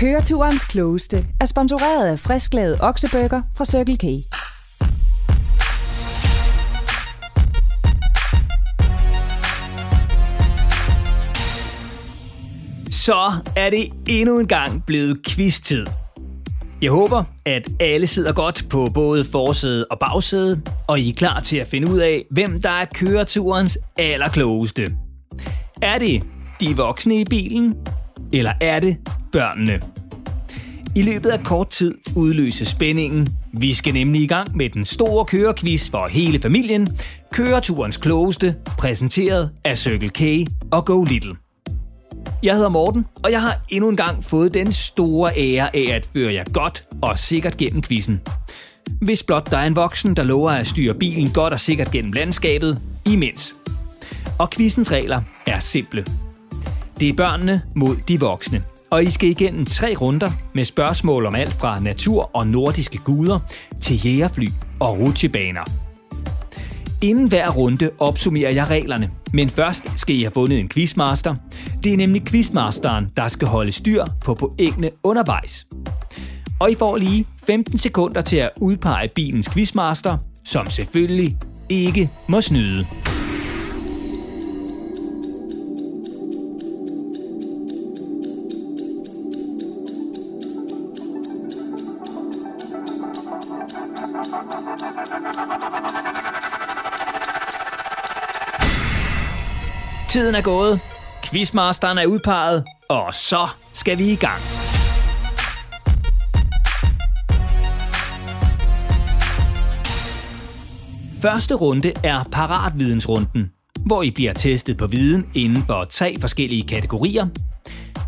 Køreturens klogeste er sponsoreret af frisklavet oksebøger fra Circle K. Så er det endnu en gang blevet quiz-tid. Jeg håber, at alle sidder godt på både forsæde og bagsæde, og I er klar til at finde ud af, hvem der er køreturens allerklogeste. Er det de voksne i bilen, eller er det børnene? I løbet af kort tid udløses spændingen. Vi skal nemlig i gang med den store kørekvist for hele familien. Køreturens klogeste, præsenteret af Circle K og Go Little. Jeg hedder Morten, og jeg har endnu en gang fået den store ære af at føre jer godt og sikkert gennem quizzen. Hvis blot der er en voksen, der lover at styre bilen godt og sikkert gennem landskabet, imens. Og quizens regler er simple. Det er børnene mod de voksne, og I skal igennem tre runder med spørgsmål om alt fra natur og nordiske guder til jægerfly og rutsjebaner. Inden hver runde opsummerer jeg reglerne, men først skal I have fundet en quizmaster. Det er nemlig quizmasteren, der skal holde styr på pointene undervejs. Og I får lige 15 sekunder til at udpege bilens quizmaster, som selvfølgelig ikke må snyde. Tiden er gået, quizmasteren er udpeget, og så skal vi i gang. Første runde er paratvidensrunden, hvor I bliver testet på viden inden for tre forskellige kategorier.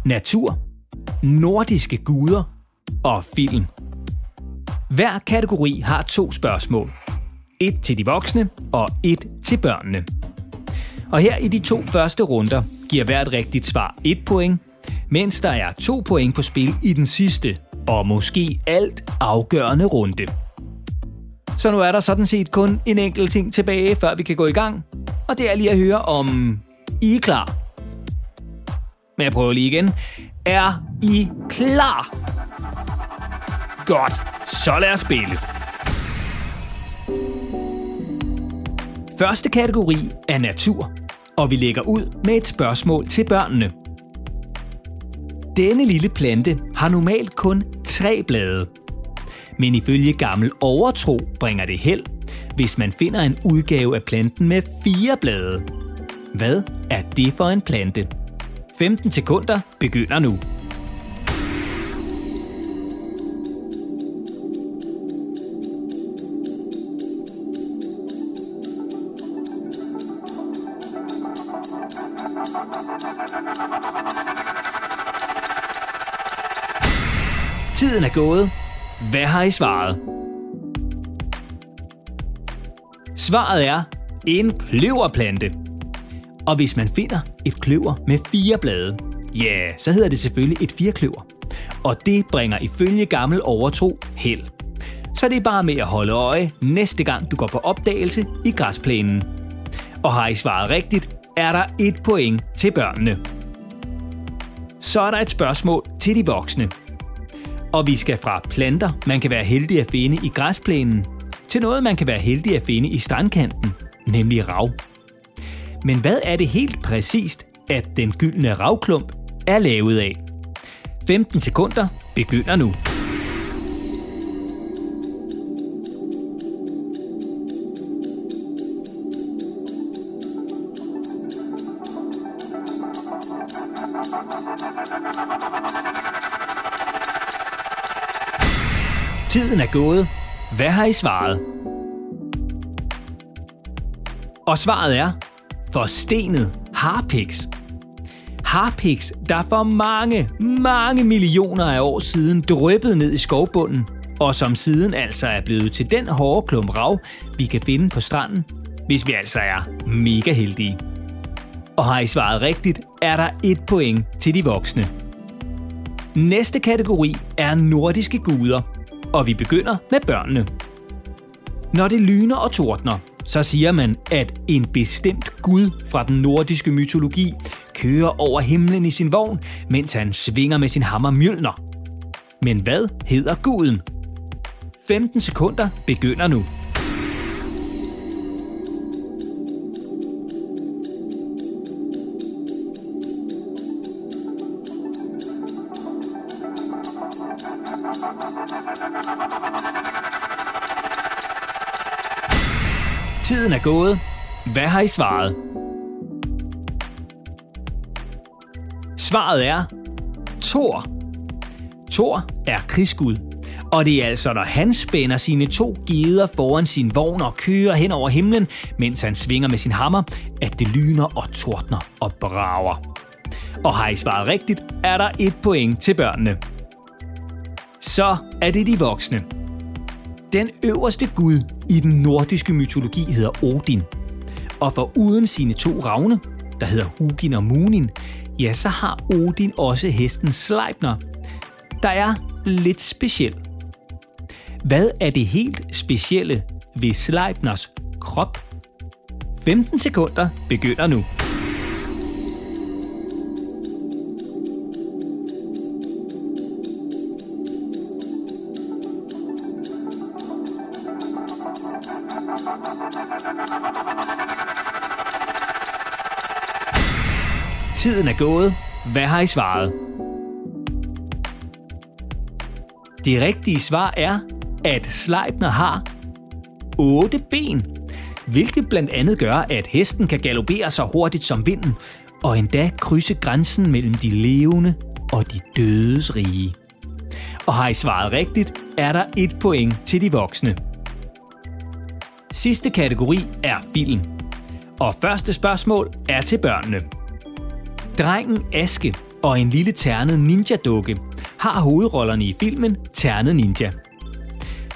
Natur, nordiske guder og film. Hver kategori har to spørgsmål. Et til de voksne og et til børnene. Og her i de to første runder giver hvert rigtigt svar et point, mens der er to point på spil i den sidste, og måske alt afgørende runde. Så nu er der sådan set kun en enkelt ting tilbage, før vi kan gå i gang, og det er lige at høre, om I er klar. Men jeg prøver lige igen. Er I klar? Godt, så lad os spille. Første kategori er natur og vi lægger ud med et spørgsmål til børnene. Denne lille plante har normalt kun tre blade. Men ifølge gammel overtro bringer det held, hvis man finder en udgave af planten med fire blade. Hvad er det for en plante? 15 sekunder begynder nu. Gået. Hvad har I svaret? Svaret er en kløverplante. Og hvis man finder et kløver med fire blade, ja, yeah, så hedder det selvfølgelig et firkløver. Og det bringer ifølge gammel overtro held. Så det er bare med at holde øje næste gang du går på opdagelse i græsplænen. Og har I svaret rigtigt, er der et point til børnene. Så er der et spørgsmål til de voksne – og vi skal fra planter, man kan være heldig at finde i græsplænen, til noget, man kan være heldig at finde i strandkanten, nemlig rav. Men hvad er det helt præcist, at den gyldne ravklump er lavet af? 15 sekunder begynder nu. Er gået. Hvad har I svaret? Og svaret er forstenet harpiks. Harpiks, der for mange, mange millioner af år siden drøbbede ned i skovbunden, og som siden altså er blevet til den hårde klump rav, vi kan finde på stranden, hvis vi altså er mega heldige. Og har I svaret rigtigt, er der et point til de voksne. Næste kategori er nordiske guder, og vi begynder med børnene. Når det lyner og tordner, så siger man, at en bestemt gud fra den nordiske mytologi kører over himlen i sin vogn, mens han svinger med sin hammer Mjølner. Men hvad hedder guden? 15 sekunder begynder nu. Gået. Hvad har I svaret? Svaret er Thor. Thor er krigsgud. Og det er altså, når han spænder sine to geder foran sin vogn og kører hen over himlen, mens han svinger med sin hammer, at det lyner og tordner og brager. Og har I svaret rigtigt, er der et point til børnene. Så er det de voksne. Den øverste gud i den nordiske mytologi hedder Odin. Og for uden sine to ravne, der hedder Hugin og Munin, ja, så har Odin også hesten Sleipner, der er lidt speciel. Hvad er det helt specielle ved Sleipners krop? 15 sekunder begynder nu. Er gået. Hvad har I svaret? Det rigtige svar er, at Sleipner har 8 ben, hvilket blandt andet gør, at hesten kan galopere så hurtigt som vinden, og endda krydse grænsen mellem de levende og de dødes rige. Og har I svaret rigtigt, er der et point til de voksne. Sidste kategori er film. Og første spørgsmål er til børnene. Drengen Aske og en lille ternet ninja-dukke har hovedrollerne i filmen Ternet Ninja.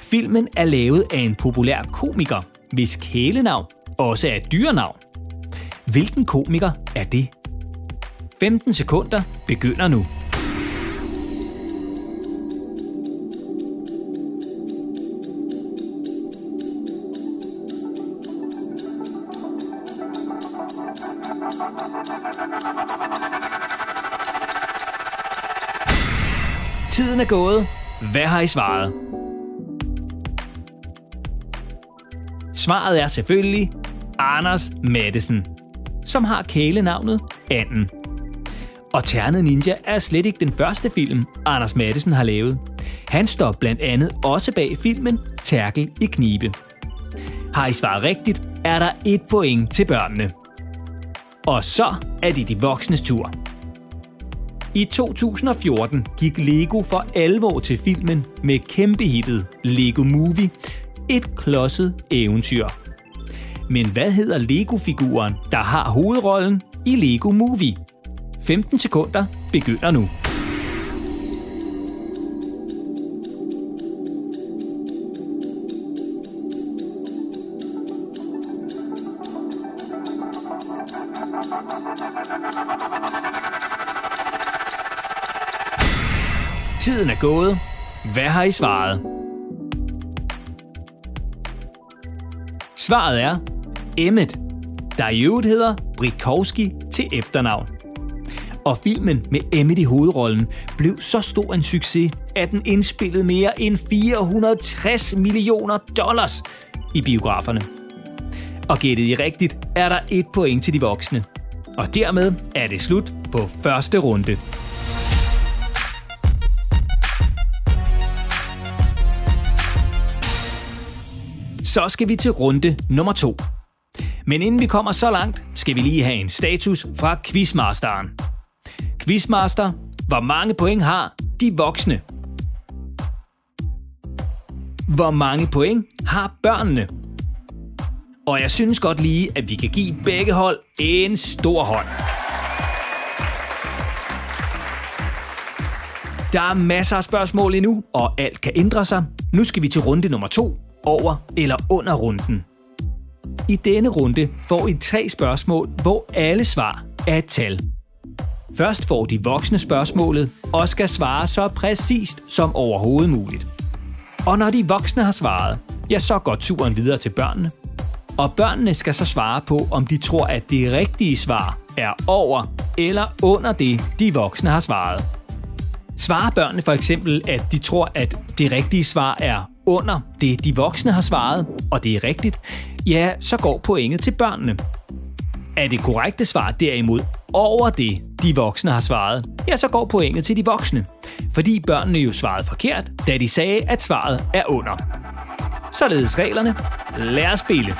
Filmen er lavet af en populær komiker, hvis kælenavn også er et dyrenavn. Hvilken komiker er det? 15 sekunder begynder nu. Tiden er gået. Hvad har I svaret? Svaret er selvfølgelig Anders Madsen, som har kælenavnet Anden. Og Ternet Ninja er slet ikke den første film, Anders Madsen har lavet. Han står blandt andet også bag filmen Tærkel i knibe. Har I svaret rigtigt, er der et point til børnene. Og så er det de voksnes tur. I 2014 gik Lego for alvor til filmen med kæmpehittet Lego Movie, et klodset eventyr. Men hvad hedder Lego-figuren, der har hovedrollen i Lego Movie? 15 sekunder begynder nu. Gået. Hvad har I svaret? Svaret er Emmet, der i øvrigt hedder Brikowski til efternavn. Og filmen med Emmet i hovedrollen blev så stor en succes, at den indspillede mere end 460 millioner dollars i biograferne. Og gættede I rigtigt, er der et point til de voksne. Og dermed er det slut på første runde. Så skal vi til runde nummer to. Men inden vi kommer så langt, skal vi lige have en status fra Quizmasteren. Quizmaster, hvor mange point har de voksne? Hvor mange point har børnene? Og jeg synes godt lige, at vi kan give begge hold en stor hånd. Der er masser af spørgsmål endnu, og alt kan ændre sig. Nu skal vi til runde nummer to, over eller under runden. I denne runde får I tre spørgsmål, hvor alle svar er et tal. Først får de voksne spørgsmålet og skal svare så præcist som overhovedet muligt. Og når de voksne har svaret, ja, så går turen videre til børnene. Og børnene skal så svare på, om de tror, at det rigtige svar er over eller under det, de voksne har svaret. Svarer børnene for eksempel, at de tror, at det rigtige svar er under det, de voksne har svaret, og det er rigtigt, ja, så går pointet til børnene. Er det korrekte svar derimod over det, de voksne har svaret, ja, så går pointet til de voksne. Fordi børnene jo svarede forkert, da de sagde, at svaret er under. Således reglerne. Lad os spille.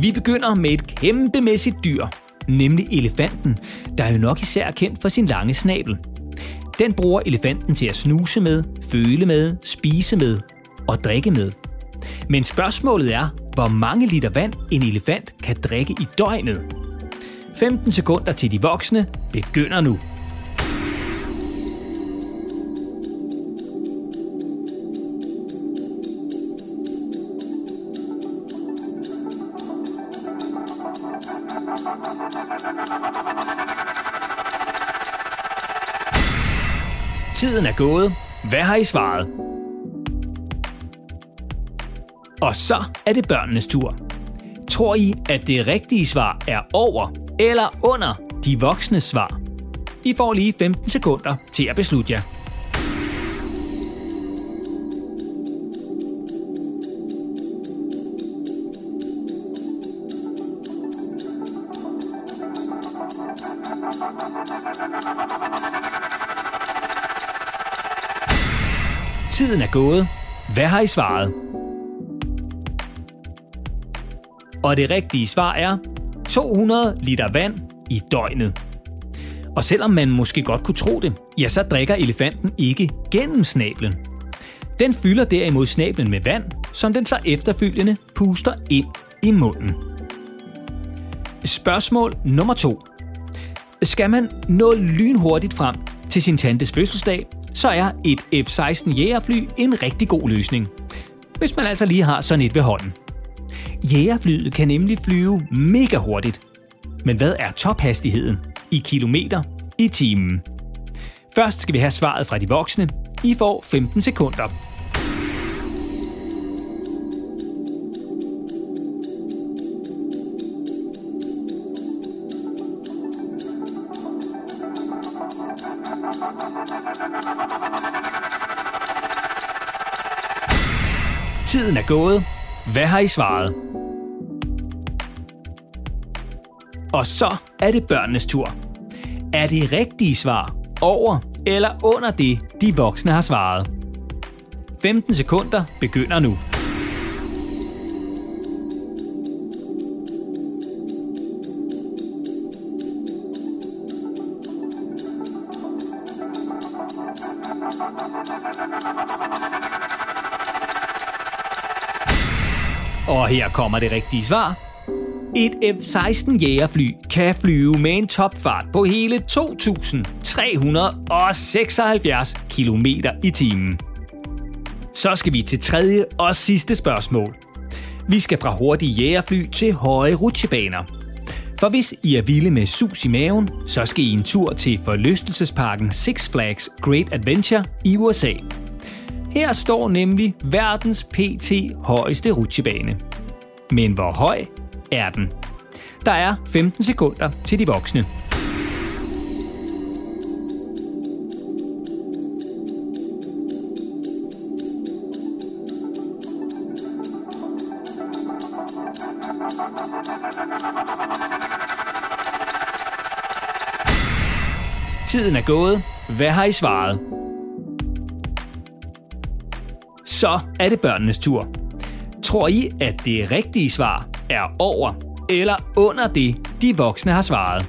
Vi begynder med et kæmpemæssigt dyr, nemlig elefanten, der er jo nok især kendt for sin lange snabel. Den bruger elefanten til at snuse med, føle med, spise med og drikke med. Men spørgsmålet er, hvor mange liter vand en elefant kan drikke i døgnet. 15 sekunder til de voksne begynder nu. Tiden er gået. Hvad har I svaret? Og så er det børnenes tur. Tror I, at det rigtige svar er over eller under de voksnes svar? I får lige 15 sekunder til at beslutte jer. Tiden er gået. Hvad har I svaret? Og det rigtige svar er 200 liter vand i døgnet. Og selvom man måske godt kunne tro det, ja, så drikker elefanten ikke gennem snablen. Den fylder derimod snablen med vand, som den så efterfølgende puster ind i munden. Spørgsmål nummer 2. Skal man nå lynhurtigt frem til sin tantes fødselsdag, så er et F-16 jægerfly en rigtig god løsning. Hvis man altså lige har sådan et ved hånden. Jægerflyet kan nemlig flyve mega hurtigt. Men hvad er tophastigheden i kilometer i timen? Først skal vi have svaret fra de voksne. I får 15 sekunder. Gået. Hvad har I svaret? Og så er det børnenes tur. Er det rigtige svar over eller under det, de voksne har svaret? 15 sekunder begynder nu. Og her kommer det rigtige svar. Et F-16 jægerfly kan flyve med en topfart på hele 2.376 km i timen. Så skal vi til tredje og sidste spørgsmål. Vi skal fra hurtige jægerfly til høje rutsjebaner. For hvis I er vilde med sus i maven, så skal I en tur til forlystelsesparken Six Flags Great Adventure i USA. Her står nemlig verdens PT højeste rutsjebane. Men hvor høj er den? Der er 15 sekunder til de voksne. Tiden er gået. Hvad har I svaret? Så er det børnenes tur. Tror I, at det rigtige svar er over eller under det, de voksne har svaret?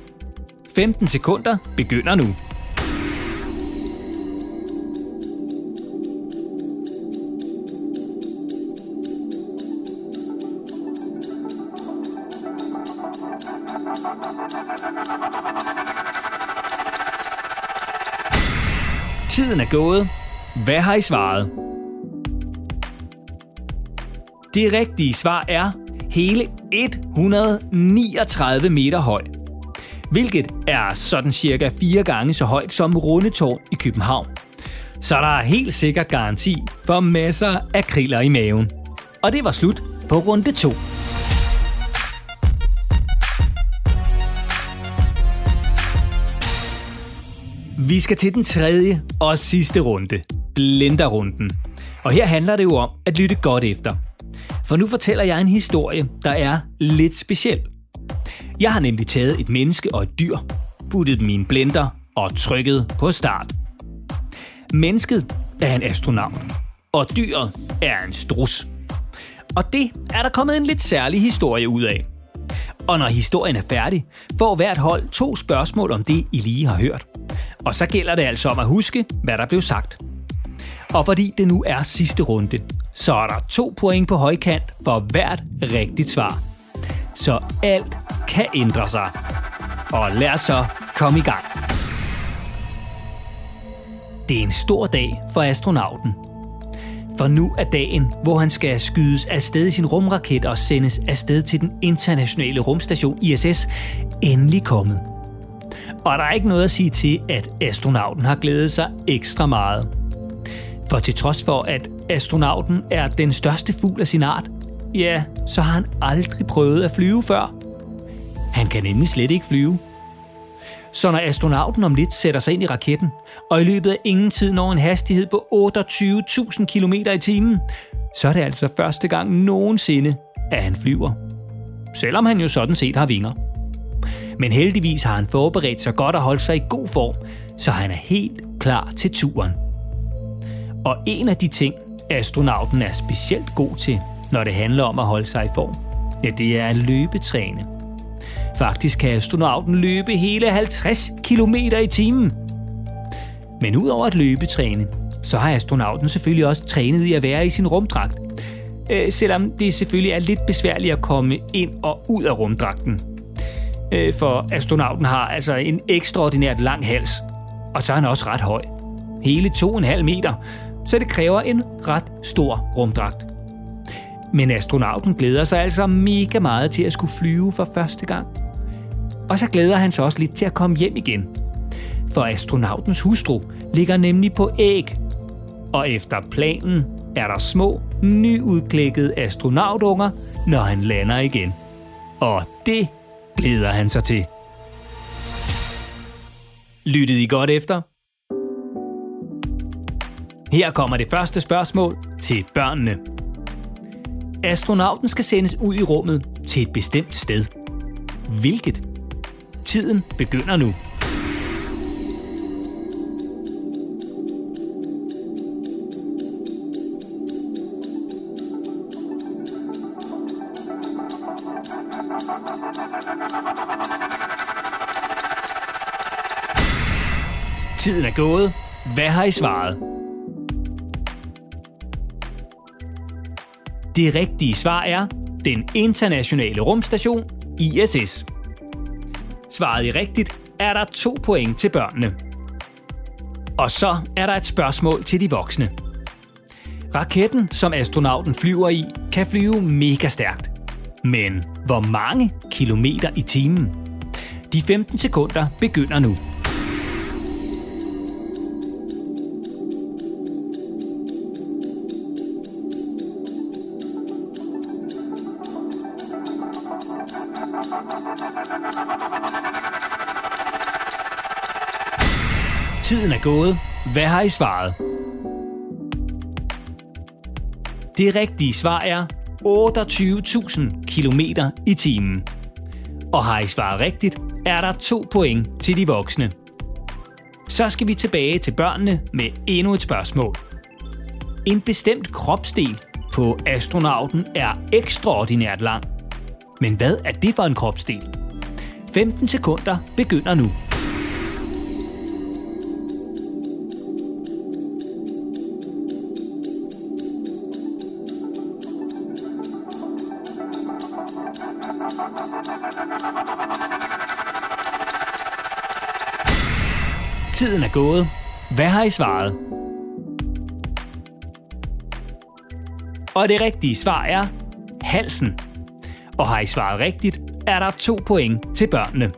15 sekunder begynder nu. Tiden er gået. Hvad har I svaret? Det rigtige svar er hele 139 meter høj. Hvilket er sådan cirka fire gange så højt som Rundetårn i København. Så der er helt sikkert garanti for masser af kriller i maven. Og det var slut på runde 2. Vi skal til den tredje og sidste runde, blenderrunden. Og her handler det jo om at lytte godt efter. For nu fortæller jeg en historie, der er lidt speciel. Jeg har nemlig taget et menneske og et dyr, puttet min i blender og trykket på start. Mennesket er en astronaut, og dyret er en strus. Og det er der kommet en lidt særlig historie ud af. Og når historien er færdig, får hvert hold to spørgsmål om det, I lige har hørt. Og så gælder det altså om at huske, hvad der blev sagt. Og fordi det nu er sidste runde, så er der to point på højkant for hvert rigtigt svar. Så alt kan ændre sig. Og lad os så komme i gang. Det er en stor dag for astronauten. For nu er dagen, hvor han skal skydes afsted i sin rumraket og sendes afsted til den internationale rumstation ISS, endelig kommet. Og der er ikke noget at sige til, at astronauten har glædet sig ekstra meget. For til trods for, at astronauten er den største fugl af sin art, ja, så har han aldrig prøvet at flyve før. Han kan nemlig slet ikke flyve. Så når astronauten om lidt sætter sig ind i raketten, og i løbet af ingen tid når en hastighed på 28.000 km i timen, så er det altså første gang nogensinde, at han flyver. Selvom han jo sådan set har vinger. Men heldigvis har han forberedt sig godt og holdt sig i god form, så han er helt klar til turen. Og en af de ting, astronauten er specielt god til, når det handler om at holde sig i form, ja, det er at løbetræne. Faktisk kan astronauten løbe hele 50 km i timen. Men udover at løbetræne, så har astronauten selvfølgelig også trænet i at være i sin rumdragt. Øh, selvom det selvfølgelig er lidt besværligt at komme ind og ud af rumdragten. Øh, for astronauten har altså en ekstraordinært lang hals, og så er han også ret høj. Hele 2,5 meter, så det kræver en ret stor rumdragt. Men astronauten glæder sig altså mega meget til at skulle flyve for første gang. Og så glæder han sig også lidt til at komme hjem igen. For astronautens hustru ligger nemlig på æg. Og efter planen er der små, nyudklækkede astronautunger, når han lander igen. Og det glæder han sig til. Lyttede I godt efter? Her kommer det første spørgsmål til børnene. Astronauten skal sendes ud i rummet til et bestemt sted. Hvilket? Tiden begynder nu. Tiden er gået. Hvad har I svaret? Det rigtige svar er den internationale rumstation ISS. Svaret I rigtigt er der to point til børnene. Og så er der et spørgsmål til de voksne. Raketten, som astronauten flyver i, kan flyve mega stærkt. Men hvor mange kilometer i timen? De 15 sekunder begynder nu. Gået. Hvad har I svaret? Det rigtige svar er 28.000 km i timen. Og har I svaret rigtigt, er der to point til de voksne. Så skal vi tilbage til børnene med endnu et spørgsmål. En bestemt kropsdel på astronauten er ekstraordinært lang. Men hvad er det for en kropsdel? 15 sekunder begynder nu. Gået. Hvad har I svaret? Og det rigtige svar er halsen. Og har I svaret rigtigt, er der to point til børnene.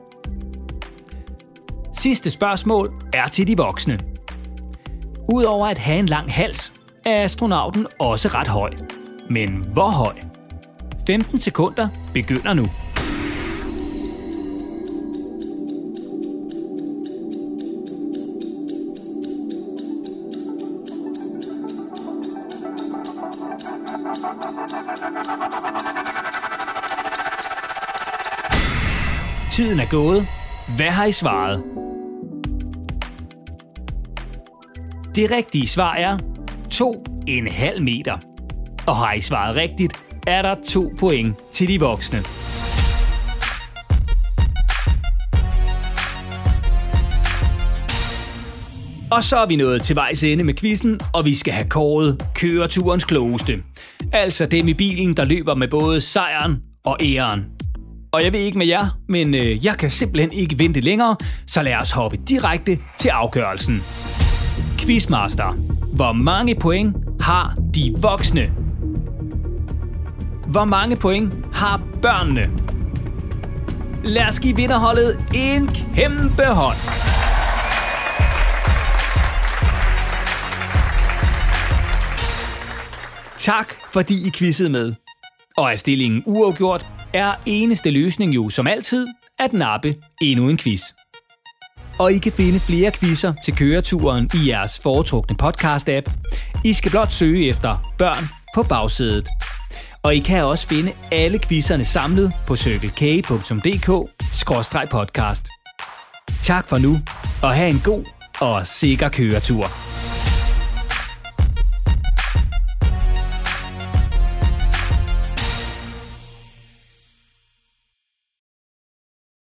Sidste spørgsmål er til de voksne. Udover at have en lang hals, er astronauten også ret høj. Men hvor høj? 15 sekunder begynder nu. Gået. Hvad har I svaret? Det rigtige svar er 2,5 meter. Og har I svaret rigtigt, er der to point til de voksne. Og så er vi nået til vejs ende med quizzen, og vi skal have kåret køreturens klogeste. Altså dem i bilen, der løber med både sejren og æren. Og jeg ved ikke med jer, men øh, jeg kan simpelthen ikke vente længere, så lad os hoppe direkte til afgørelsen. Quizmaster. Hvor mange point har de voksne? Hvor mange point har børnene? Lad os give vinderholdet en kæmpe hånd. Tak, fordi I quizzede med. Og er stillingen uafgjort, er eneste løsning jo som altid at nappe endnu en quiz. Og I kan finde flere quizzer til køreturen i jeres foretrukne podcast-app. I skal blot søge efter børn på bagsædet. Og I kan også finde alle quizzerne samlet på circlek.dk-podcast. Tak for nu, og have en god og sikker køretur.